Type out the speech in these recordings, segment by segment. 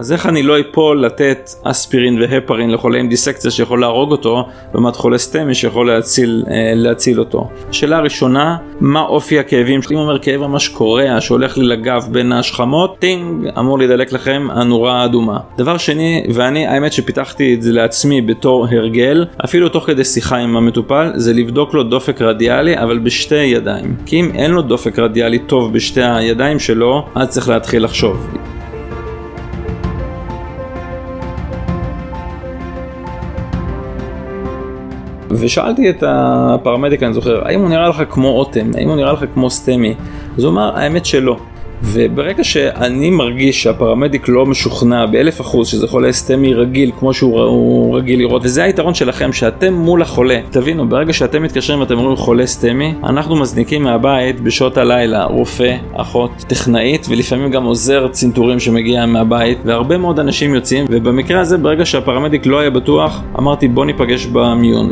אז איך אני לא אפול לתת אספירין והפרין לחולה עם דיסקציה שיכול להרוג אותו, לעומת חולה STEMI שיכול להציל, אה, להציל אותו. שאלה ראשונה, מה אופי הכאבים? אם אומר כאב ממש קורע שהולך לי לגב בין השכמות, טינג, אמור להידלק לכם הנורה האדומה. דבר שני, ואני האמת שפיתחתי את זה לעצמי בתור הרגל, אפילו תוך כדי שיחה עם המטופל, זה לבדוק לו דופק רדיאלי, אבל בשתי ידיים. כי אם אין לו דופק רדיאלי טוב בשתי הידיים שלו, אז צריך להתחיל לחשוב. ושאלתי את הפרמדיק, אני זוכר, האם הוא נראה לך כמו אוטם, האם הוא נראה לך כמו סטמי? אז הוא אמר, האמת שלא. וברגע שאני מרגיש שהפרמדיק לא משוכנע באלף אחוז שזה חולה סטמי רגיל כמו שהוא רגיל לראות וזה היתרון שלכם שאתם מול החולה תבינו ברגע שאתם מתקשרים ואתם אומרים חולה סטמי אנחנו מזניקים מהבית בשעות הלילה רופא אחות טכנאית ולפעמים גם עוזר צנתורים שמגיע מהבית והרבה מאוד אנשים יוצאים ובמקרה הזה ברגע שהפרמדיק לא היה בטוח אמרתי בוא ניפגש במיון.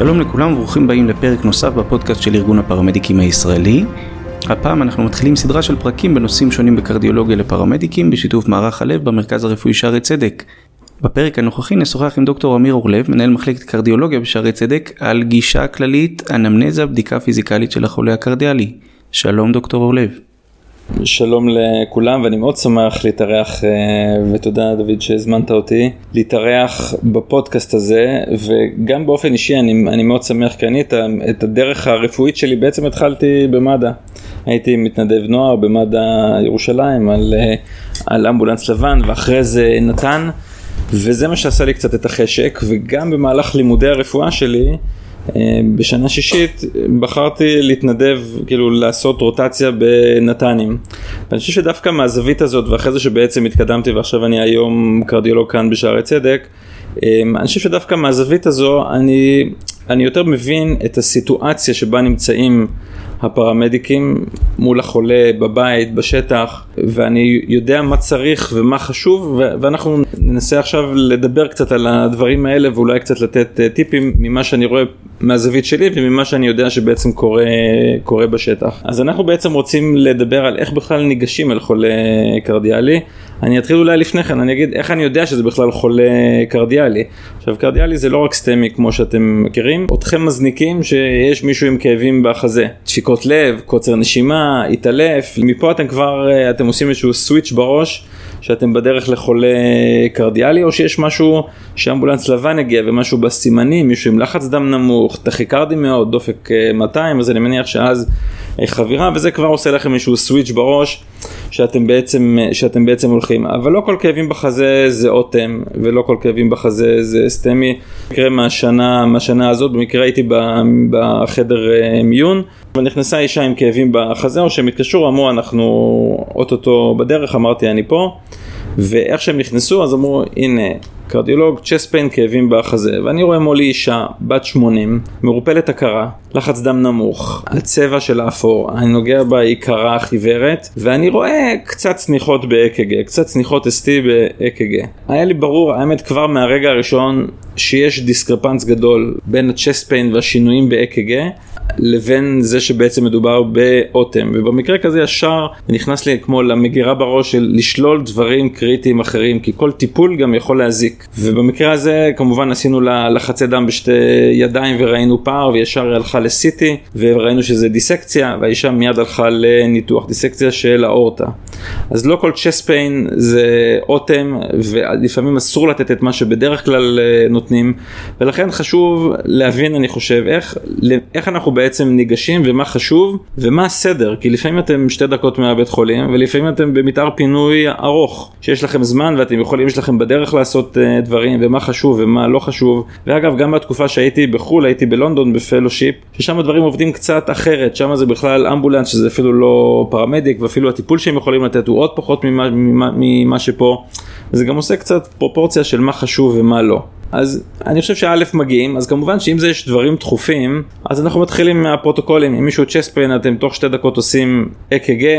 שלום לכולם וברוכים באים לפרק נוסף בפודקאסט של ארגון הפרמדיקים הישראלי. הפעם אנחנו מתחילים סדרה של פרקים בנושאים שונים בקרדיולוגיה לפרמדיקים בשיתוף מערך הלב במרכז הרפואי שערי צדק. בפרק הנוכחי נשוחח עם דוקטור אמיר אורלב, מנהל מחלקת קרדיולוגיה בשערי צדק, על גישה כללית, אנמנזה, בדיקה פיזיקלית של החולה הקרדיאלי. שלום דוקטור אורלב. שלום לכולם ואני מאוד שמח להתארח אה, ותודה דוד שהזמנת אותי להתארח בפודקאסט הזה וגם באופן אישי אני, אני מאוד שמח כי אני את הדרך הרפואית שלי בעצם התחלתי במד"א. הייתי מתנדב נוער במד"א ירושלים על, אה, על אמבולנס לבן ואחרי זה נתן וזה מה שעשה לי קצת את החשק וגם במהלך לימודי הרפואה שלי בשנה שישית בחרתי להתנדב, כאילו לעשות רוטציה בנתנים. ואני חושב שדווקא מהזווית הזאת ואחרי זה שבעצם התקדמתי ועכשיו אני היום קרדיולוג כאן בשערי צדק, אה, אני חושב שדווקא מהזווית הזו אני, אני יותר מבין את הסיטואציה שבה נמצאים הפרמדיקים מול החולה בבית, בשטח, ואני יודע מה צריך ומה חשוב, ואנחנו ננסה עכשיו לדבר קצת על הדברים האלה ואולי קצת לתת אה, טיפים ממה שאני רואה מהזווית שלי וממה שאני יודע שבעצם קורה, קורה בשטח. אז אנחנו בעצם רוצים לדבר על איך בכלל ניגשים אל חולה קרדיאלי. אני אתחיל אולי לפני כן, אני אגיד איך אני יודע שזה בכלל חולה קרדיאלי. עכשיו קרדיאלי זה לא רק סטמי כמו שאתם מכירים, אתכם מזניקים שיש מישהו עם כאבים בחזה, דפיקות לב, קוצר נשימה, התעלף, מפה אתם כבר, אה, אתם עושים איזשהו סוויץ' בראש. שאתם בדרך לחולה קרדיאלי או שיש משהו שאמבולנס לבן הגיע ומשהו בסימנים, מישהו עם לחץ דם נמוך, טכיקרדי מאוד, דופק 200, אה, אז אני מניח שאז אה, חבירה וזה כבר עושה לכם איזשהו סוויץ' בראש שאתם בעצם, שאתם בעצם הולכים. אבל לא כל כאבים בחזה זה אוטם ולא כל כאבים בחזה זה סטמי. במקרה מהשנה, מהשנה הזאת, במקרה הייתי בחדר מיון. ונכנסה אישה עם כאבים בחזה או שהם התקשרו אמרו אנחנו אוטוטו בדרך אמרתי אני פה ואיך שהם נכנסו אז אמרו הנה קרדיולוג צ'סט פיין כאבים בחזה ואני רואה מולי אישה בת 80 מעורפלת הכרה לחץ דם נמוך הצבע של האפור אני נוגע בה היא קרה, חיוורת ואני רואה קצת צניחות באק"ג קצת צניחות ST באק"ג היה לי ברור האמת כבר מהרגע הראשון שיש discrepancy גדול בין ה chest pain והשינויים באק"ג לבין זה שבעצם מדובר באוטם ובמקרה כזה ישר נכנס לי כמו למגירה בראש של לשלול דברים קריטיים אחרים כי כל טיפול גם יכול להזיק. ובמקרה הזה כמובן עשינו לה לחצי דם בשתי ידיים וראינו פער וישר הלכה לסיטי וראינו שזה דיסקציה והאישה מיד הלכה לניתוח דיסקציה של האורטה. אז לא כל צ'סט פיין זה אוטם ולפעמים אסור לתת את מה שבדרך כלל אה, נותנים. ולכן חשוב להבין אני חושב איך, איך אנחנו בעצם ניגשים ומה חשוב ומה הסדר. כי לפעמים אתם שתי דקות מהבית חולים ולפעמים אתם במתאר פינוי ארוך שיש לכם זמן ואתם יכולים יש לכם בדרך לעשות uh, דברים ומה חשוב ומה לא חשוב. ואגב גם בתקופה שהייתי בחו"ל הייתי בלונדון בפלושיפ ששם הדברים עובדים קצת אחרת. שם זה בכלל אמבולנס שזה אפילו לא פרמדיק ואפילו הטיפול שהם יכולים לתת הוא עוד פחות ממה, ממה, ממה שפה. זה גם עושה קצת פרופורציה של מה חשוב ומה לא. אז אני חושב שא' מגיעים, אז כמובן שאם זה יש דברים דחופים, אז אנחנו מתחילים מהפרוטוקולים, אם מישהו chest pain אתם תוך שתי דקות עושים אק"ג,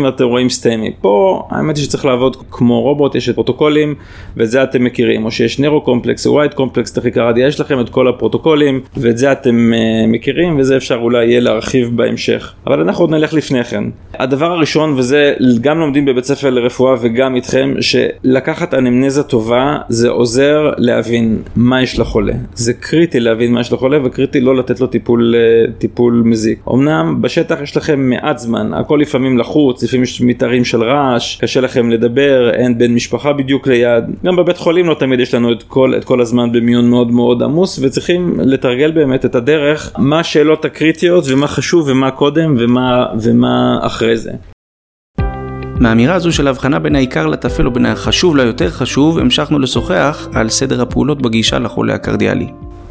אם אתם רואים STEMI, פה האמת היא שצריך לעבוד כמו רובוט, יש את פרוטוקולים ואת זה אתם מכירים, או שיש narrow complex או wide complex, טכיקרדיה, יש לכם את כל הפרוטוקולים ואת זה אתם אה, מכירים וזה אפשר אולי יהיה להרחיב בהמשך. אבל אנחנו עוד נלך לפני כן. הדבר הראשון, וזה גם לומדים בבית ספר לרפואה וגם איתכם, שלקחת אנמנזה טובה זה עוזר להבין מה יש לחולה. זה קריטי להבין מה יש לחולה וקריטי לא לתת לו טיפול, אה, טיפול מזיק. אמנם בשטח יש לכם מעט זמן, הכל לפעמים לחוץ, לפעמים יש מתארים של רעש, קשה לכם לדבר, אין בן משפחה בדיוק ליד. גם בבית חולים לא תמיד יש לנו את כל, את כל הזמן במיון מאוד מאוד עמוס וצריכים לתרגל באמת את הדרך, מה השאלות הקריטיות ומה חשוב ומה קודם ומה, ומה אחרי זה. מהאמירה הזו של ההבחנה בין העיקר לטפל או בין החשוב ליותר חשוב, המשכנו לשוחח על סדר הפעולות בגישה לחולה הקרדיאלי.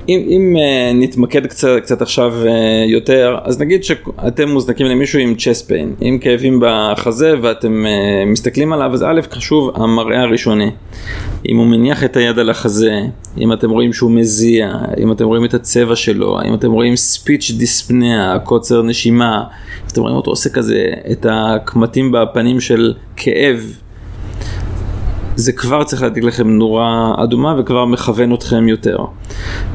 אם, אם uh, נתמקד קצת, קצת עכשיו uh, יותר, אז נגיד שאתם מוזנקים למישהו עם צ'סט פיין, עם כאבים בחזה ואתם uh, מסתכלים עליו, אז א', חשוב המראה הראשוני. אם הוא מניח את היד על החזה, אם אתם רואים שהוא מזיע, אם אתם רואים את הצבע שלו, אם אתם רואים ספיץ' דיספניה, קוצר נשימה, אם אתם רואים אותו עושה כזה את הקמטים בפנים של כאב. זה כבר צריך להדליק לכם נורה אדומה וכבר מכוון אתכם יותר.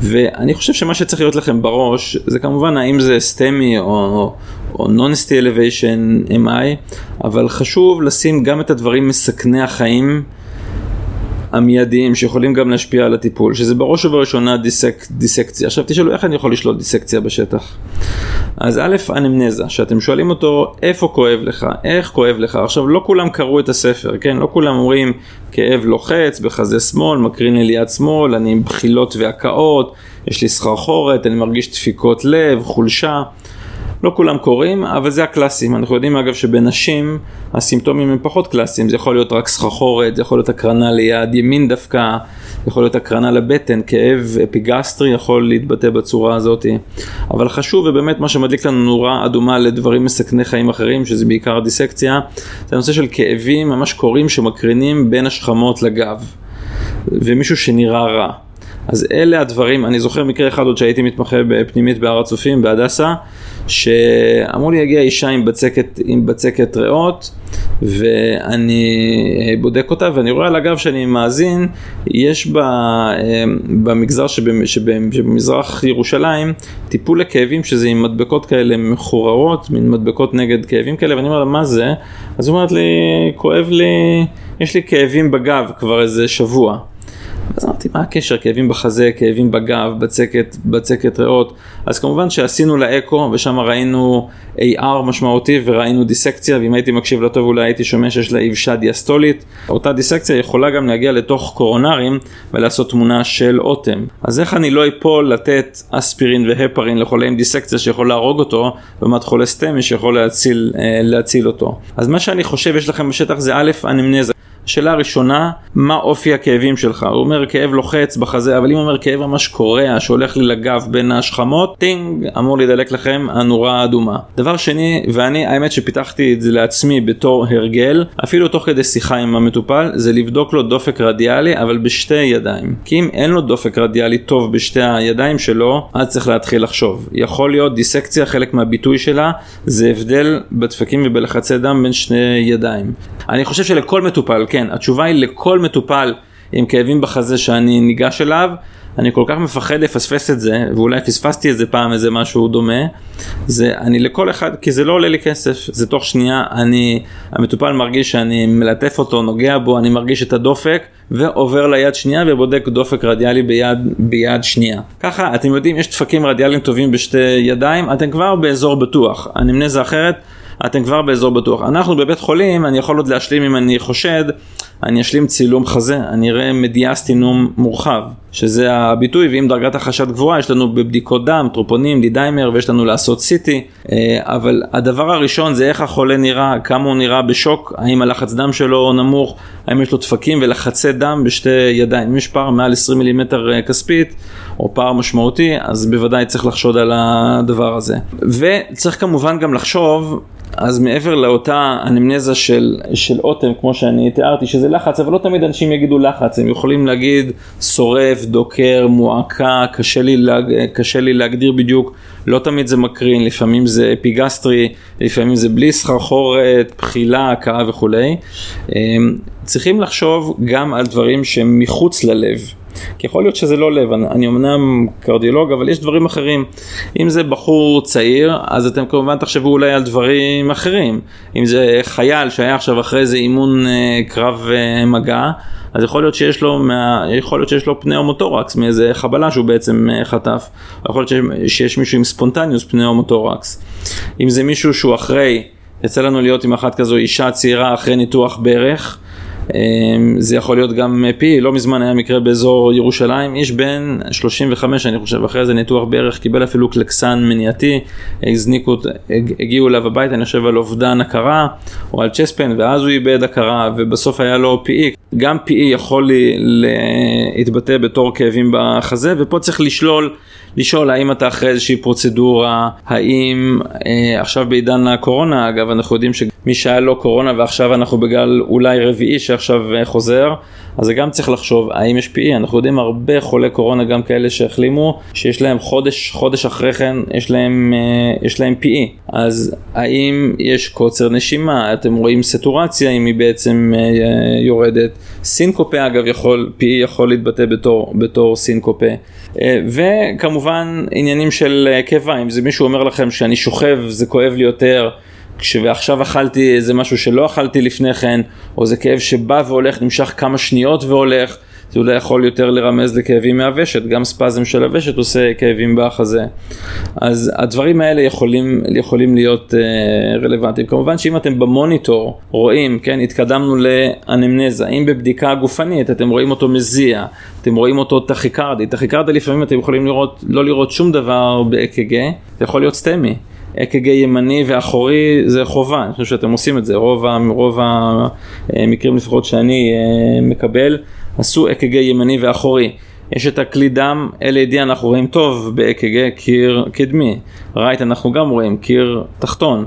ואני חושב שמה שצריך להיות לכם בראש זה כמובן האם זה סטמי או, או non-ST elevation MI, אבל חשוב לשים גם את הדברים מסכני החיים. המיידיים שיכולים גם להשפיע על הטיפול, שזה בראש ובראשונה דיסק, דיסקציה. עכשיו תשאלו איך אני יכול לשלוט דיסקציה בשטח. אז א', אנמנזה, שאתם שואלים אותו איפה כואב לך, איך כואב לך. עכשיו לא כולם קראו את הספר, כן? לא כולם אומרים כאב לוחץ בחזה שמאל, מקרין לי ליד שמאל, אני עם בחילות והקאות, יש לי סחרחורת, אני מרגיש דפיקות לב, חולשה. לא כולם קורים, אבל זה הקלאסים. אנחנו יודעים אגב שבנשים הסימפטומים הם פחות קלאסיים, זה יכול להיות רק סחרחורת, זה יכול להיות הקרנה ליד ימין דווקא, יכול להיות הקרנה לבטן, כאב אפיגסטרי יכול להתבטא בצורה הזאת. אבל חשוב ובאמת מה שמדליק לנו נורה אדומה לדברים מסכני חיים אחרים, שזה בעיקר הדיסקציה, זה הנושא של כאבים ממש קורים שמקרינים בין השכמות לגב, ומישהו שנראה רע. אז אלה הדברים, אני זוכר מקרה אחד עוד שהייתי מתמחה בפנימית בהר הצופים, בהדסה, שאמרו לי הגיעה אישה עם בצקת, עם בצקת ריאות ואני אה, בודק אותה ואני רואה על הגב שאני מאזין, יש בה, אה, במגזר שבמזרח ירושלים טיפול לכאבים שזה עם מדבקות כאלה מחוררות, מין מדבקות נגד כאבים כאלה ואני אומר לה מה זה? אז היא אומרת לי כואב לי, יש לי כאבים בגב כבר איזה שבוע. אז אמרתי, מה הקשר? כאבים בחזה, כאבים בגב, בצקת, בצקת ריאות. אז כמובן שעשינו לאקו, ושם ראינו AR משמעותי וראינו דיסקציה, ואם הייתי מקשיב לטוב אולי הייתי שומע שיש לה אבשה דיאסטולית. אותה דיסקציה יכולה גם להגיע לתוך קורונרים ולעשות תמונה של אוטם. אז איך אני לא אפול לתת אספירין והפרין לחולה עם דיסקציה שיכול להרוג אותו, לעומת חולה STEMI שיכול להציל, אה, להציל אותו. אז מה שאני חושב יש לכם בשטח זה א', אנמנזה. שאלה ראשונה, מה אופי הכאבים שלך? הוא אומר כאב לוחץ בחזה, אבל אם הוא אומר כאב ממש קורע שהולך לי לגב בין השכמות, טינג, אמור להידלק לכם הנורה האדומה. דבר שני, ואני האמת שפיתחתי את זה לעצמי בתור הרגל, אפילו תוך כדי שיחה עם המטופל, זה לבדוק לו דופק רדיאלי, אבל בשתי ידיים. כי אם אין לו דופק רדיאלי טוב בשתי הידיים שלו, אז צריך להתחיל לחשוב. יכול להיות דיסקציה, חלק מהביטוי שלה, זה הבדל בדפקים ובלחצי דם בין שני ידיים. אני חושב שלכל מטופל, כן, התשובה היא לכל מטופל עם כאבים בחזה שאני ניגש אליו, אני כל כך מפחד לפספס את זה, ואולי פספסתי איזה פעם איזה משהו דומה, זה אני לכל אחד, כי זה לא עולה לי כסף, זה תוך שנייה, אני, המטופל מרגיש שאני מלטף אותו, נוגע בו, אני מרגיש את הדופק, ועובר ליד שנייה ובודק דופק רדיאלי ביד, ביד שנייה. ככה, אתם יודעים, יש דפקים רדיאליים טובים בשתי ידיים, אתם כבר באזור בטוח, הנמנזה אחרת. אתם כבר באזור בטוח. אנחנו בבית חולים, אני יכול עוד להשלים אם אני חושד, אני אשלים צילום חזה, אני אראה מדיאסטינום מורחב, שזה הביטוי, ואם דרגת החשד גבוהה, יש לנו בבדיקות דם, טרופונים, דידיימר, ויש לנו לעשות סיטי, אה, אבל הדבר הראשון זה איך החולה נראה, כמה הוא נראה בשוק, האם הלחץ דם שלו נמוך, האם יש לו דפקים ולחצי דם בשתי ידיים. אם יש פער מעל 20 מילימטר אה, כספית, או פער משמעותי, אז בוודאי צריך לחשוד על הדבר הזה. וצריך כמובן גם לחשוב אז מעבר לאותה אנמנזה של, של אוטם, כמו שאני תיארתי, שזה לחץ, אבל לא תמיד אנשים יגידו לחץ, הם יכולים להגיד שורף, דוקר, מועקה, קשה לי, להג... קשה לי להגדיר בדיוק, לא תמיד זה מקרין, לפעמים זה אפיגסטרי, לפעמים זה בלי סחרחורת, בחילה, הכרה וכולי. אמ, צריכים לחשוב גם על דברים שהם מחוץ ללב. כי יכול להיות שזה לא לב, אני, אמנם קרדיולוג, אבל יש דברים אחרים. אם זה בחור צעיר, אז אתם כמובן תחשבו אולי על דברים אחרים. אם זה חייל שהיה עכשיו אחרי איזה אימון אה, קרב אה, מגע, אז יכול להיות שיש לו, מה, יכול להיות שיש לו pneumothorax מאיזה חבלה שהוא בעצם אה, חטף. יכול להיות שיש, שיש מישהו עם spontaneous pneumothorax. אם זה מישהו שהוא אחרי, יצא לנו להיות עם אחת כזו אישה צעירה אחרי ניתוח ברך. אמ, זה יכול להיות גם PE, לא מזמן היה מקרה באזור ירושלים, איש בן 35 אני חושב, אחרי איזה ניתוח בערך קיבל אפילו קלקסן מניעתי, הזניקו, הגיעו אליו הביתה, אני חושב על אובדן הכרה או על צ'ספן ואז הוא איבד הכרה ובסוף היה לו פי, גם פי יכול להתבטא בתור כאבים בחזה ופה צריך לשלול לשאול האם אתה אחרי איזושהי פרוצדורה, האם אה, עכשיו בעידן הקורונה, אגב אנחנו יודעים שמי שהיה לו קורונה ועכשיו אנחנו בגל אולי רביעי שעכשיו אה, חוזר, אז זה גם צריך לחשוב האם יש PE, אנחנו יודעים הרבה חולי קורונה גם כאלה שהחלימו, שיש להם חודש, חודש אחרי כן יש להם, אה, יש להם PE, אז האם יש קוצר נשימה, אתם רואים סטורציה אם היא בעצם אה, יורדת, סינקופה אגב יכול, PE יכול להתבטא בתור, בתור סינקופה, אה, וכמובן עניינים של קיבה, זה מישהו אומר לכם שאני שוכב זה כואב לי יותר ועכשיו אכלתי איזה משהו שלא אכלתי לפני כן, או זה כאב שבא והולך, נמשך כמה שניות והולך, זה אולי יכול יותר לרמז לכאבים מהוושת, גם ספזם של הוושת עושה כאבים בחזה. אז הדברים האלה יכולים, יכולים להיות uh, רלוונטיים. כמובן שאם אתם במוניטור רואים, כן, התקדמנו לאנמנזה, אם בבדיקה גופנית אתם רואים אותו מזיע, אתם רואים אותו טכיקרדי, טכיקרדי לפעמים אתם יכולים לראות, לא לראות שום דבר ב-EKG, זה יכול להיות STEMI. אק"ג ימני ואחורי זה חובה, אני חושב שאתם עושים את זה, רוב, רוב המקרים לפחות שאני אה, מקבל עשו אק"ג ימני ואחורי. יש את הכלי דם, LAD אנחנו רואים טוב ב-EKG, קיר קדמי, right אנחנו גם רואים קיר תחתון,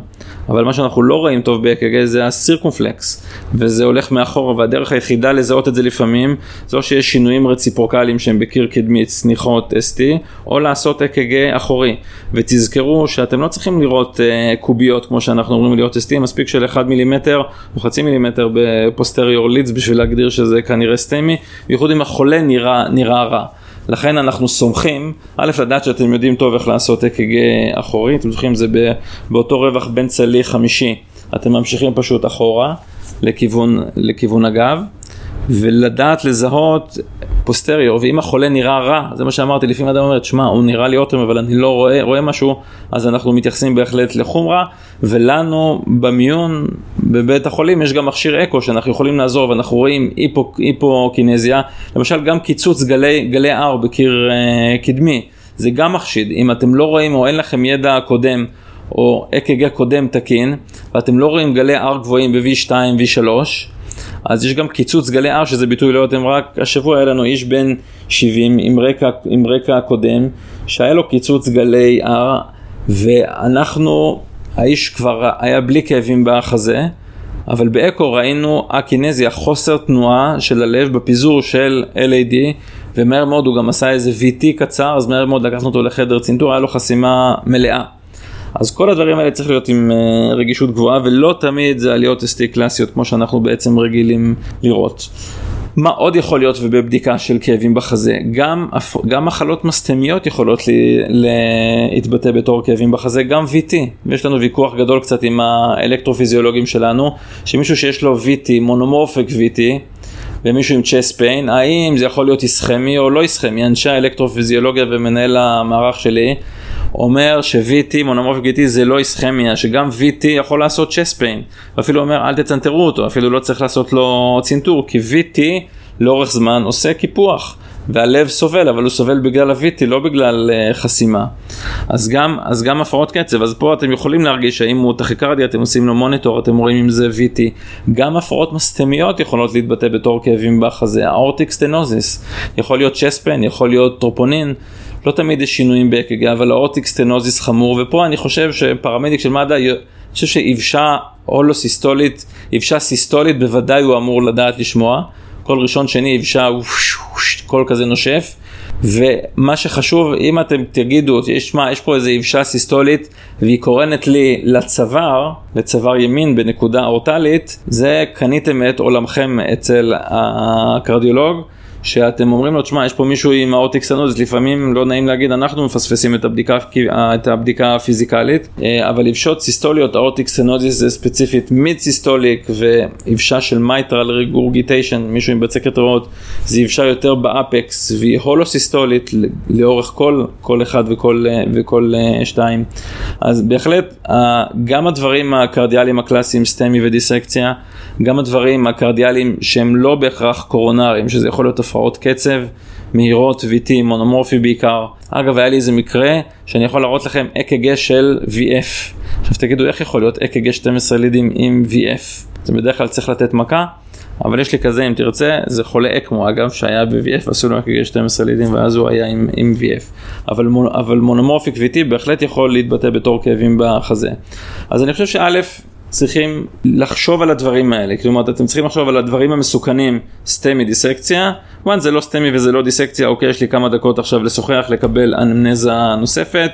אבל מה שאנחנו לא רואים טוב ב-EKG זה ה-circumflex, וזה הולך מאחורה, והדרך היחידה לזהות את זה לפעמים, זה או שיש שינויים רציפרוקליים שהם בקיר קדמי, צניחות ST, או לעשות EKG אחורי, ותזכרו שאתם לא צריכים לראות אה, קוביות כמו שאנחנו אומרים לראות ST, מספיק של 1 מילימטר או חצי מילימטר ב-posterior leads בשביל להגדיר שזה כנראה STEMI, בייחוד אם החולה נראה, נראה רע. לכן אנחנו סומכים, א' לדעת שאתם יודעים טוב איך לעשות אק"ג אחורי, אתם זוכרים זה באותו רווח בין צלי חמישי, אתם ממשיכים פשוט אחורה לכיוון, לכיוון הגב, ולדעת לזהות פוסטריור, ואם החולה נראה רע, זה מה שאמרתי, לפעמים אדם אומר, שמע, הוא נראה לי אוטם, אבל אני לא רואה, רואה משהו, אז אנחנו מתייחסים בהחלט לחומרה, ולנו במיון בבית החולים יש גם מכשיר אקו שאנחנו יכולים לעזור, ואנחנו רואים היפו, היפוקינזיה, למשל גם קיצוץ גלי, גלי R בקיר uh, קדמי, זה גם מחשיד, אם אתם לא רואים או אין לכם ידע קודם, או אק"ג קודם תקין, ואתם לא רואים גלי R גבוהים ב-V2, V3, אז יש גם קיצוץ גלי R שזה ביטוי לא יודעים רק השבוע היה לנו איש בן 70 עם רקע, עם רקע קודם שהיה לו קיצוץ גלי R ואנחנו, האיש כבר היה בלי כאבים בחזה אבל באקו ראינו אקינזיה, חוסר תנועה של הלב בפיזור של LAD ומהר מאוד הוא גם עשה איזה VT קצר אז מהר מאוד לקחנו אותו לחדר צנתור, היה לו חסימה מלאה אז כל הדברים האלה צריך להיות עם uh, רגישות גבוהה ולא תמיד זה עליות ST קלאסיות כמו שאנחנו בעצם רגילים לראות. מה עוד יכול להיות ובבדיקה של כאבים בחזה? גם, גם מחלות מסטמיות יכולות לי, להתבטא בתור כאבים בחזה, גם VT. ויש לנו ויכוח גדול קצת עם האלקטרופיזיולוגים שלנו, שמישהו שיש לו VT, מונומורפיק VT, ומישהו עם צ'סט פיין, האם זה יכול להיות איסכמי או לא איסכמי? אנשי האלקטרופיזיולוגיה ומנהל המערך שלי אומר ש-VT, מונומורפיק VT זה לא איסכמיה, שגם VT יכול לעשות צ'סט פיין, ואפילו אומר אל תצנתרו אותו, אפילו לא צריך לעשות לו צנתור, כי VT לאורך זמן עושה קיפוח. והלב סובל, אבל הוא סובל בגלל ה-VT, לא בגלל uh, חסימה. אז גם, אז גם הפרעות קצב, אז פה אתם יכולים להרגיש האם הוא טכיקרדיה, אתם עושים לו מוניטור, אתם רואים אם זה VT. גם הפרעות מסתמיות יכולות להתבטא בתור כאבים בחזה, ה-aortic stenosis, יכול להיות chest pain, יכול להיות טרופונין. לא תמיד יש שינויים באק"ג, אבל ה-aortic stenosis חמור, ופה אני חושב שפרמדיק של מד"א, אני חושב שאוושה הולוסיסטולית, אוושה סיסטולית, בוודאי הוא אמור לדעת לשמוע. קול ראשון שני אוושה, קול כזה נושף, ומה שחשוב, אם אתם תגידו, שמע, יש פה איזה אוושה סיסטולית והיא קורנת לי לצוואר, לצוואר ימין בנקודה אאורטלית, זה קניתם את עולמכם אצל הקרדיולוג. שאתם אומרים לו, תשמע, יש פה מישהו עם ה-aortic stenosis, לפעמים לא נעים להגיד, אנחנו מפספסים את הבדיקה, את הבדיקה הפיזיקלית, אה, אבל אוושות סיסטוליות, ה-aortic stenosis זה ספציפית mid systolic, ואוושה של mitral regurgitation, מישהו עם בצקת ריאות, זה אוושה יותר ב-apex, והיא הולוסיסטולית לאורך כל, קול אחד וקול, אה, וקול אה, שתיים. אז בהחלט, גם הדברים הקרדיאליים הקלאסיים, STEMI ודיסקציה, גם הדברים הקרדיאליים שהם לא בהכרח קורונריים, שזה יכול להיות הפרעות קצב, מהירות, VT, מונומורפי בעיקר. אגב, היה לי איזה מקרה שאני יכול להראות לכם אק"ג של VF. עכשיו תגידו, איך יכול להיות אק"ג 12 לידים עם VF? זה בדרך כלל צריך לתת מכה, אבל יש לי כזה, אם תרצה, זה חולה אקמו אגב, שהיה ב-VF, עשו לו אק"ג 12 לידים ואז הוא היה עם, עם VF. אבל, אבל monomorphic VT בהחלט יכול להתבטא בתור כאבים בחזה. אז אני חושב שא', צריכים לחשוב על הדברים האלה, כלומר אתם צריכים לחשוב על הדברים המסוכנים, STEMI דיסקציה, once זה לא STEMI וזה לא דיסקציה, אוקיי יש לי כמה דקות עכשיו לשוחח, לקבל אנמנזה נוספת,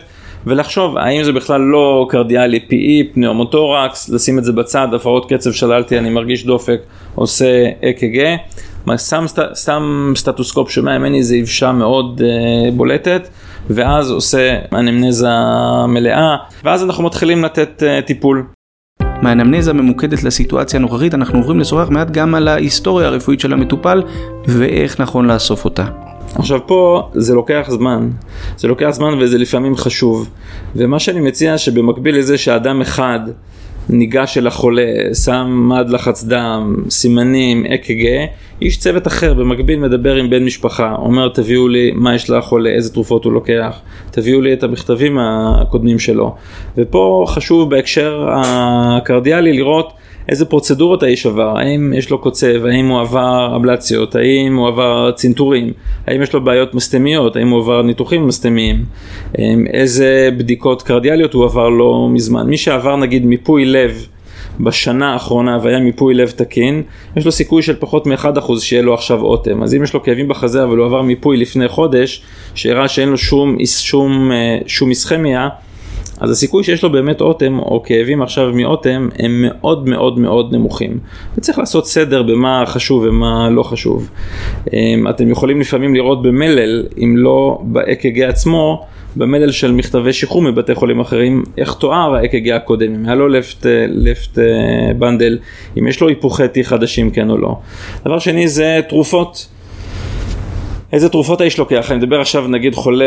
ולחשוב האם זה בכלל לא קרדיאלי PE, pneumothorax, לשים את זה בצד, הפרעות קצב שללתי, אני מרגיש דופק, עושה אק"ג, שם, שם סטטוסקופ שומע ממני זה יבשה מאוד uh, בולטת, ואז עושה אנמנזה מלאה, ואז אנחנו מתחילים לתת uh, טיפול. מהאנמנזה ממוקדת לסיטואציה הנוכחית אנחנו עוברים לשוחח מעט גם על ההיסטוריה הרפואית של המטופל ואיך נכון לאסוף אותה. עכשיו פה זה לוקח זמן, זה לוקח זמן וזה לפעמים חשוב ומה שאני מציע שבמקביל לזה שאדם אחד ניגש אל החולה, שם מד לחץ דם, סימנים, אק"ג, איש צוות אחר במקביל מדבר עם בן משפחה, אומר תביאו לי מה יש לחולה, איזה תרופות הוא לוקח, תביאו לי את המכתבים הקודמים שלו. ופה חשוב בהקשר הקרדיאלי לראות איזה פרוצדורות האיש עבר, האם יש לו קוצב, האם הוא עבר אבלציות, האם הוא עבר צנתורים, האם יש לו בעיות מסתמיות, האם הוא עבר ניתוחים מסתמיים, איזה בדיקות קרדיאליות הוא עבר לא מזמן. מי שעבר נגיד מיפוי לב בשנה האחרונה והיה מיפוי לב תקין, יש לו סיכוי של פחות מ-1% שיהיה לו עכשיו אוטם. אז אם יש לו כאבים בחזה אבל הוא עבר מיפוי לפני חודש, שהראה שאין לו שום, שום, אה, שום איסכמיה, אז הסיכוי שיש לו באמת אוטם או כאבים עכשיו מאוטם הם מאוד מאוד מאוד נמוכים. וצריך לעשות סדר במה חשוב ומה לא חשוב. אמ, אתם יכולים לפעמים לראות במלל, אם לא ב-EKG עצמו, במלל של מכתבי שחרור מבתי חולים אחרים, איך תואר ה-EKG הקודם, אם היה לו לפט, לפט בנדל, אם יש לו היפוכי T חדשים כן או לא. דבר שני זה תרופות. איזה תרופות האיש לוקח? אני מדבר עכשיו נגיד חולה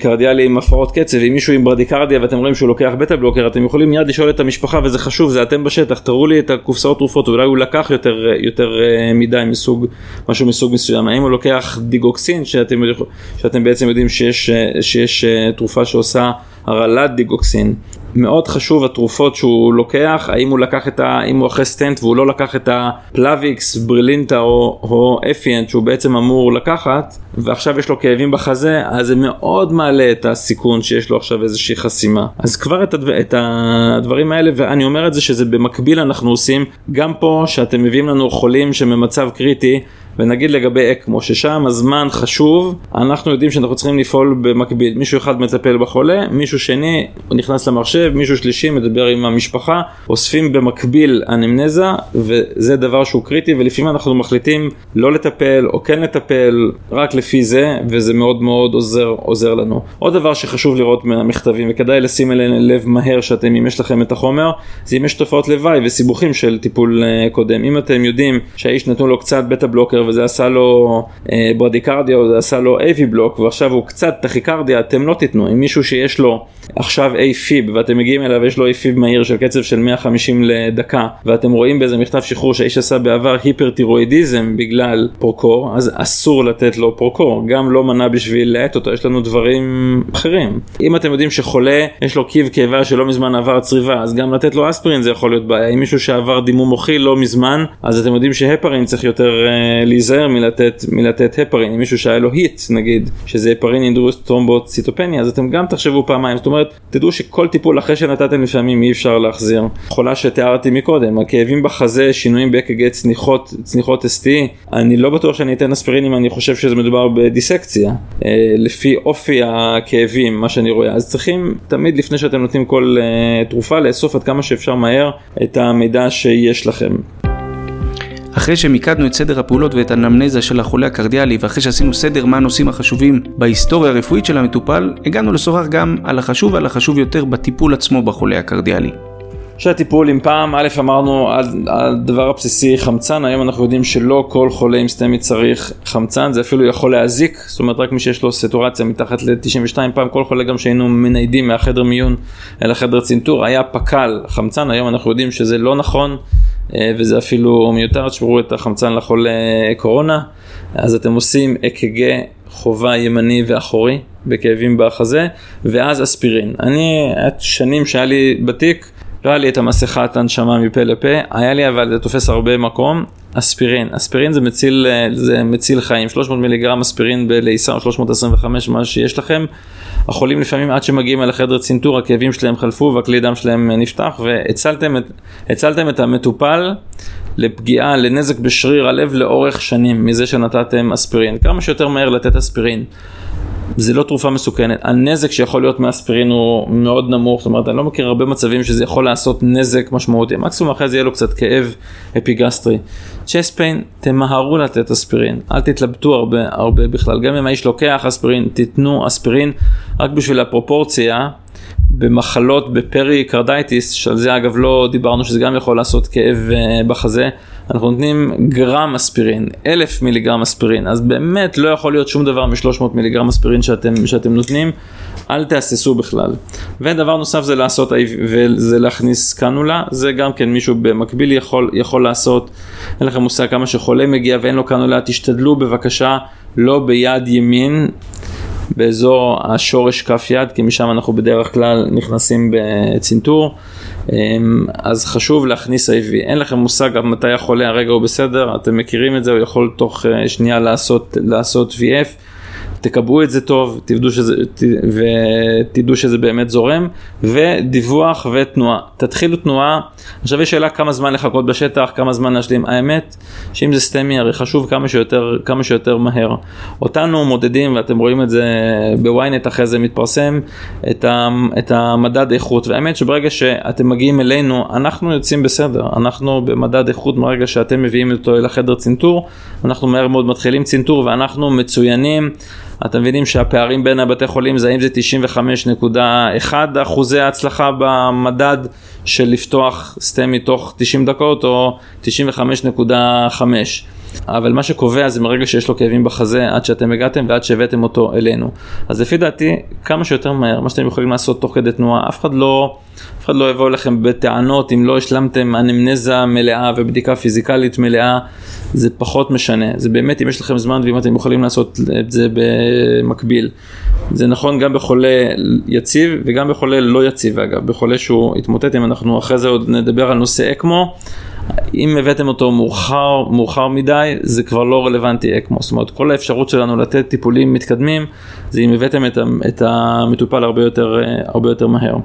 קרדיאלי עם הפרעות קצב, אם מישהו עם ברדיקרדיה ואתם רואים שהוא לוקח בטה בלוקר, אתם יכולים מיד לשאול את המשפחה וזה חשוב, זה אתם בשטח, תראו לי את הקופסאות תרופות, אולי הוא לקח יותר, יותר אה, מדי מסוג, משהו מסוג מסוים, האם הוא לוקח דיגוקסין, שאתם, שאתם בעצם יודעים שיש, אה, שיש אה, תרופה שעושה הרעלת דיגוקסין. מאוד חשוב התרופות שהוא לוקח, האם הוא לקח את ה... האם הוא אחרי סטנט והוא לא לקח את ה-Plavix, Brilinta או, או Effient שהוא בעצם אמור לקחת, ועכשיו יש לו כאבים בחזה, אז זה מאוד מעלה את הסיכון שיש לו עכשיו איזושהי חסימה. אז כבר את, הדבר, את הדברים האלה, ואני אומר את זה שזה במקביל אנחנו עושים, גם פה שאתם מביאים לנו חולים שבמצב קריטי, ונגיד לגבי אקמו, ששם הזמן חשוב, אנחנו יודעים שאנחנו צריכים לפעול במקביל. מישהו אחד מטפל בחולה, מישהו שני נכנס למחשב, מישהו שלישי מדבר עם המשפחה, אוספים במקביל אנמנזה, וזה דבר שהוא קריטי, ולפעמים אנחנו מחליטים לא לטפל או כן לטפל, רק לפי זה, וזה מאוד מאוד עוזר, עוזר לנו. עוד דבר שחשוב לראות מהמכתבים, וכדאי לשים אליהם לב מהר שאתם, אם יש לכם את החומר, זה אם יש תופעות לוואי וסיבוכים של טיפול אה, קודם. אם אתם יודעים שהאיש נתנו לו קצת בטה בלוקר, וזה עשה לו אה, ברדיקרדיה או זה עשה לו AV בלוק ועכשיו הוא קצת טכיקרדיה, אתם לא תיתנו. אם מישהו שיש לו עכשיו AFib ואתם מגיעים אליו ויש לו AFib מהיר של קצב של 150 לדקה ואתם רואים באיזה מכתב שחרור שהאיש עשה בעבר היפרטירואידיזם בגלל פרוקור, אז אסור לתת לו פרוקור, גם לא מנה בשביל להאט אותו, יש לנו דברים אחרים. אם אתם יודעים שחולה יש לו קיב קיבה שלא מזמן עבר צריבה, אז גם לתת לו אספרין זה יכול להיות בעיה. אם מישהו שעבר דימום מוחי לא מזמן, אז אתם יודעים שהפרין צריך יותר uh, להיזהר מלתת, מלתת הפרין, אם מישהו שהיה לו היט נגיד, שזה הפרין אינדרוס טרומבוציטופניה, אז אתם גם תחשבו פעמיים, זאת אומרת, תדעו שכל טיפול אחרי שנתתם לפעמים אי אפשר להחזיר. חולה שתיארתי מקודם, הכאבים בחזה, שינויים באק"ג צניחות, צניחות ST, אני לא בטוח שאני אתן אספירין אם אני חושב שזה מדובר בדיסקציה, אה, לפי אופי הכאבים, מה שאני רואה, אז צריכים תמיד לפני שאתם נותנים כל אה, תרופה לאסוף עד כמה שאפשר מהר את המידע שיש לכם. אחרי שמיקדנו את סדר הפעולות ואת הנמנזה של החולה הקרדיאלי ואחרי שעשינו סדר מה הנושאים החשובים בהיסטוריה הרפואית של המטופל, הגענו לשוחח גם על החשוב ועל החשוב יותר בטיפול עצמו בחולה הקרדיאלי. שהטיפול אם פעם א' אמרנו על הדבר הבסיסי חמצן היום אנחנו יודעים שלא כל חולה עם סטמי צריך חמצן זה אפילו יכול להזיק זאת אומרת רק מי שיש לו סטורציה מתחת ל-92 פעם כל חולה גם שהיינו מניידים מהחדר מיון אל החדר צנתור היה פק"ל חמצן היום אנחנו יודעים שזה לא נכון וזה אפילו מיותר תשמרו את החמצן לחולה קורונה. אז אתם עושים אק"ג חובה ימני ואחורי בכאבים בחזה ואז אספירין. אני שנים שהיה לי בתיק לא היה לי את המסכת הנשמה מפה לפה, היה לי אבל זה תופס הרבה מקום, אספירין, אספירין זה מציל, זה מציל חיים, 300 מיליגרם אספירין בלעיסה או 325 מה שיש לכם, החולים לפעמים עד שמגיעים אל החדר צנתור הכאבים שלהם חלפו והכלי דם שלהם נפתח. והצלתם את, את המטופל לפגיעה, לנזק בשריר הלב לאורך שנים מזה שנתתם אספירין, כמה שיותר מהר לתת אספירין. זה לא תרופה מסוכנת, הנזק שיכול להיות מאספירין הוא מאוד נמוך, זאת אומרת אני לא מכיר הרבה מצבים שזה יכול לעשות נזק משמעותי, מקסימום אחרי זה יהיה לו קצת כאב אפיגסטרי. chest pain, תמהרו לתת אספירין, אל תתלבטו הרבה, הרבה בכלל, גם אם האיש לוקח אספירין, תיתנו אספירין רק בשביל הפרופורציה. במחלות ב-pericarditis, שעל זה אגב לא דיברנו שזה גם יכול לעשות כאב אה, בחזה, אנחנו נותנים גרם אספירין, אלף מיליגרם אספירין, אז באמת לא יכול להיות שום דבר מ-300 מיליגרם אספירין שאתם, שאתם נותנים, אל תהססו בכלל. ודבר נוסף זה לעשות, וזה להכניס קנולה, זה גם כן מישהו במקביל יכול, יכול לעשות, אין לכם מושג כמה שחולה מגיע ואין לו קנולה, תשתדלו בבקשה לא ביד ימין. באזור השורש כף יד, כי משם אנחנו בדרך כלל נכנסים בצנתור. אמ, אז חשוב להכניס IV. אין לכם מושג מתי החולה הרגע הוא בסדר, אתם מכירים את זה, הוא יכול תוך אה, שנייה לעשות, לעשות VF. תקבעו את זה טוב, תדעו שזה, ותדעו שזה באמת זורם, ודיווח ותנועה. תתחילו תנועה, עכשיו יש שאלה כמה זמן לחכות בשטח, כמה זמן להשלים. האמת, שאם זה סטמי הרי חשוב כמה שיותר, כמה שיותר מהר. אותנו מודדים, ואתם רואים את זה בוויינט אחרי זה מתפרסם, את, ה, את המדד איכות, והאמת שברגע שאתם מגיעים אלינו, אנחנו יוצאים בסדר, אנחנו במדד איכות מרגע שאתם מביאים אותו אל החדר צנתור, אנחנו מהר מאוד מתחילים צנתור ואנחנו מצוינים. אתם מבינים שהפערים בין הבתי חולים זה האם זה 95.1 אחוזי ההצלחה במדד של לפתוח סטם מתוך 90 דקות או 95.5. אבל מה שקובע זה מרגע שיש לו כאבים בחזה עד שאתם הגעתם ועד שהבאתם אותו אלינו. אז לפי דעתי כמה שיותר מהר, מה שאתם יכולים לעשות תוך כדי תנועה, אף אחד לא, אף אחד לא יבוא אליכם בטענות אם לא השלמתם אנמנזה מלאה ובדיקה פיזיקלית מלאה, זה פחות משנה. זה באמת אם יש לכם זמן ואם אתם יכולים לעשות את זה במקביל. זה נכון גם בחולה יציב וגם בחולה לא יציב אגב, בחולה שהוא התמוטט, אם אנחנו אחרי זה עוד נדבר על נושא אקמו. אם הבאתם אותו מאוחר, מאוחר מדי, זה כבר לא רלוונטי אקמו. זאת אומרת, כל האפשרות שלנו לתת טיפולים מתקדמים, זה אם הבאתם את, את המטופל הרבה יותר, הרבה יותר מהר.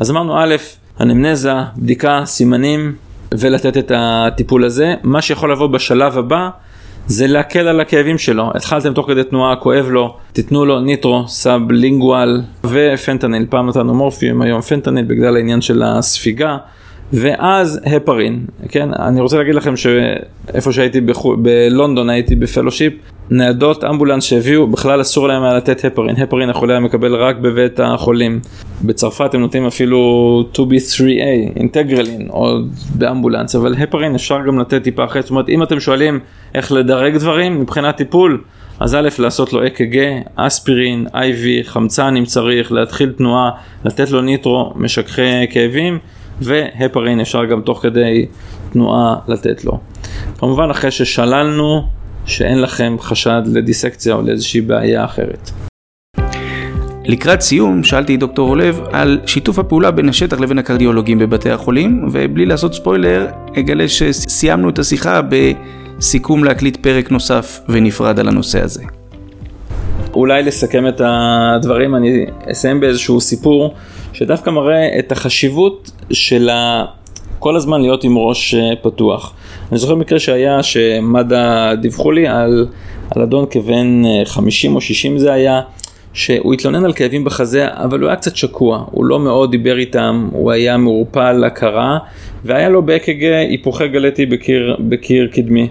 אז אמרנו א', אנמנזה, בדיקה, סימנים, ולתת את הטיפול הזה. מה שיכול לבוא בשלב הבא, זה להקל על הכאבים שלו. התחלתם תוך כדי תנועה, כואב לו, תיתנו לו ניטרו, sublingual ופנטניל. פעם נתנו מורפיום, היום פנטניל בגלל העניין של הספיגה. ואז הפרין, כן? אני רוצה להגיד לכם שאיפה שהייתי בחו... בלונדון הייתי ב-fellowship, ניידות אמבולנס שהביאו, בכלל אסור להם היה לתת הפרין, הפרין החולה היה מקבל רק בבית החולים. בצרפת הם נותנים אפילו 2B3A, אינטגרלין, או באמבולנס, אבל הפרין אפשר גם לתת טיפה אחרת, זאת אומרת אם אתם שואלים איך לדרג דברים מבחינת טיפול, אז א', לעשות לו אק"ג, אספירין, IV, חמצן אם צריך, להתחיל תנועה, לתת לו ניטרו, משככי כאבים. והפרין אפשר גם תוך כדי תנועה לתת לו. כמובן אחרי ששללנו שאין לכם חשד לדיסקציה או לאיזושהי בעיה אחרת. לקראת סיום שאלתי את דוקטור אולב על שיתוף הפעולה בין השטח לבין הקרדיולוגים בבתי החולים ובלי לעשות ספוילר אגלה שסיימנו את השיחה סיכום להקליט פרק נוסף ונפרד על הנושא הזה. אולי לסכם את הדברים, אני אסיים באיזשהו סיפור שדווקא מראה את החשיבות של ה... כל הזמן להיות עם ראש אה, פתוח. אני זוכר מקרה שהיה שמד"א דיווחו לי על, על אדון כבן 50 אה, או 60 זה היה, שהוא התלונן על כאבים בחזה, אבל הוא היה קצת שקוע, הוא לא מאוד דיבר איתם, הוא היה מעורפל, הכרה, והיה לו באק"ג היפוכי גלטי בקיר, בקיר קדמי.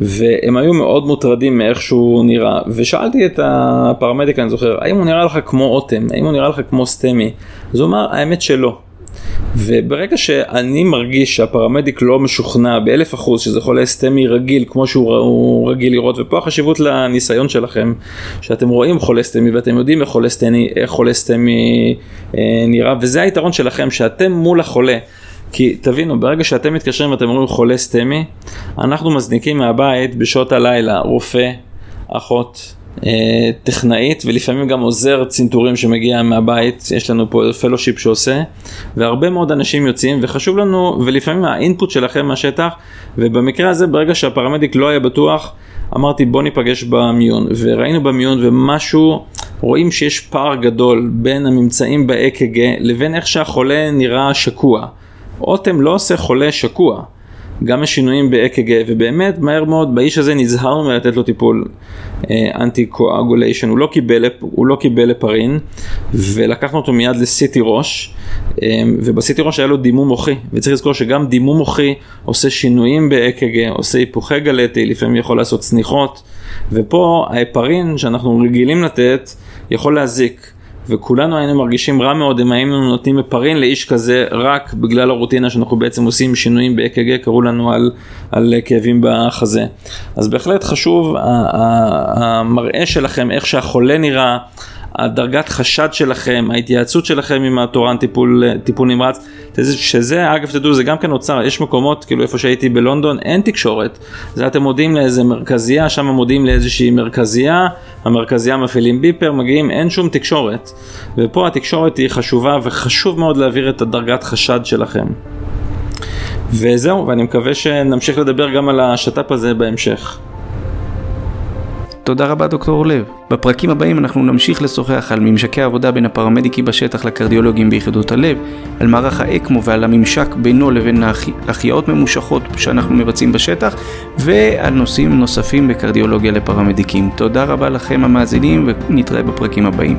והם היו מאוד מוטרדים מאיך שהוא נראה, ושאלתי את הפרמדיק, אני זוכר, האם הוא נראה לך כמו אוטם, האם הוא נראה לך כמו סטמי? אז הוא אמר, האמת שלא. וברגע שאני מרגיש שהפרמדיק לא משוכנע באלף אחוז שזה חולה סטמי רגיל כמו שהוא רגיל לראות ופה החשיבות לניסיון שלכם שאתם רואים חולה STEMI ואתם יודעים איך חולה STEMI, איך חולה STEMI אה, נראה וזה היתרון שלכם שאתם מול החולה כי תבינו, ברגע שאתם מתקשרים ואתם אומרים חולה STEMI, אנחנו מזניקים מהבית בשעות הלילה רופא, אחות, טכנאית ולפעמים גם עוזר צנתורים שמגיע מהבית, יש לנו פה fellowship שעושה והרבה מאוד אנשים יוצאים וחשוב לנו ולפעמים ה-input שלכם מהשטח ובמקרה הזה ברגע שהפרמדיק לא היה בטוח אמרתי בוא ניפגש במיון וראינו במיון ומשהו רואים שיש פער גדול בין הממצאים ב-EKG לבין איך שהחולה נראה שקוע. אוטם לא עושה חולה שקוע. גם יש שינויים ב-EKG, ובאמת מהר מאוד באיש הזה נזהרנו מלתת לו טיפול אנטי קואגוליישן, הוא לא קיבל, הוא לא קיבל לפרין, ולקחנו אותו מיד לסיטי ראש, אה, ובסיטי ראש היה לו דימום מוחי, וצריך לזכור שגם דימום מוחי עושה שינויים ב-EKG, עושה היפוכי גלטי, לפעמים יכול לעשות צניחות, ופה ההפרין שאנחנו רגילים לתת יכול להזיק. וכולנו היינו מרגישים רע מאוד אם היינו נותנים מפרין לאיש כזה רק בגלל הרוטינה שאנחנו בעצם עושים שינויים ב-EKG, קראו לנו על, על כאבים בחזה. אז בהחלט חשוב המראה שלכם, איך שהחולה נראה. הדרגת חשד שלכם, ההתייעצות שלכם עם התורן טיפול, טיפול נמרץ, שזה אגב תדעו זה גם כן נוצר, יש מקומות כאילו איפה שהייתי בלונדון אין תקשורת, זה אתם מודיעים לאיזה מרכזייה, שם מודיעים לאיזושהי מרכזייה, המרכזייה מפעילים ביפר, מגיעים, אין שום תקשורת, ופה התקשורת היא חשובה וחשוב מאוד להעביר את הדרגת חשד שלכם. וזהו, ואני מקווה שנמשיך לדבר גם על השת"פ הזה בהמשך. תודה רבה דוקטור לב. בפרקים הבאים אנחנו נמשיך לשוחח על ממשקי העבודה בין הפרמדיקים בשטח לקרדיולוגים ביחידות הלב, על מערך האקמו ועל הממשק בינו לבין החייאות ממושכות שאנחנו מבצעים בשטח, ועל נושאים נוספים בקרדיולוגיה לפרמדיקים. תודה רבה לכם המאזינים ונתראה בפרקים הבאים.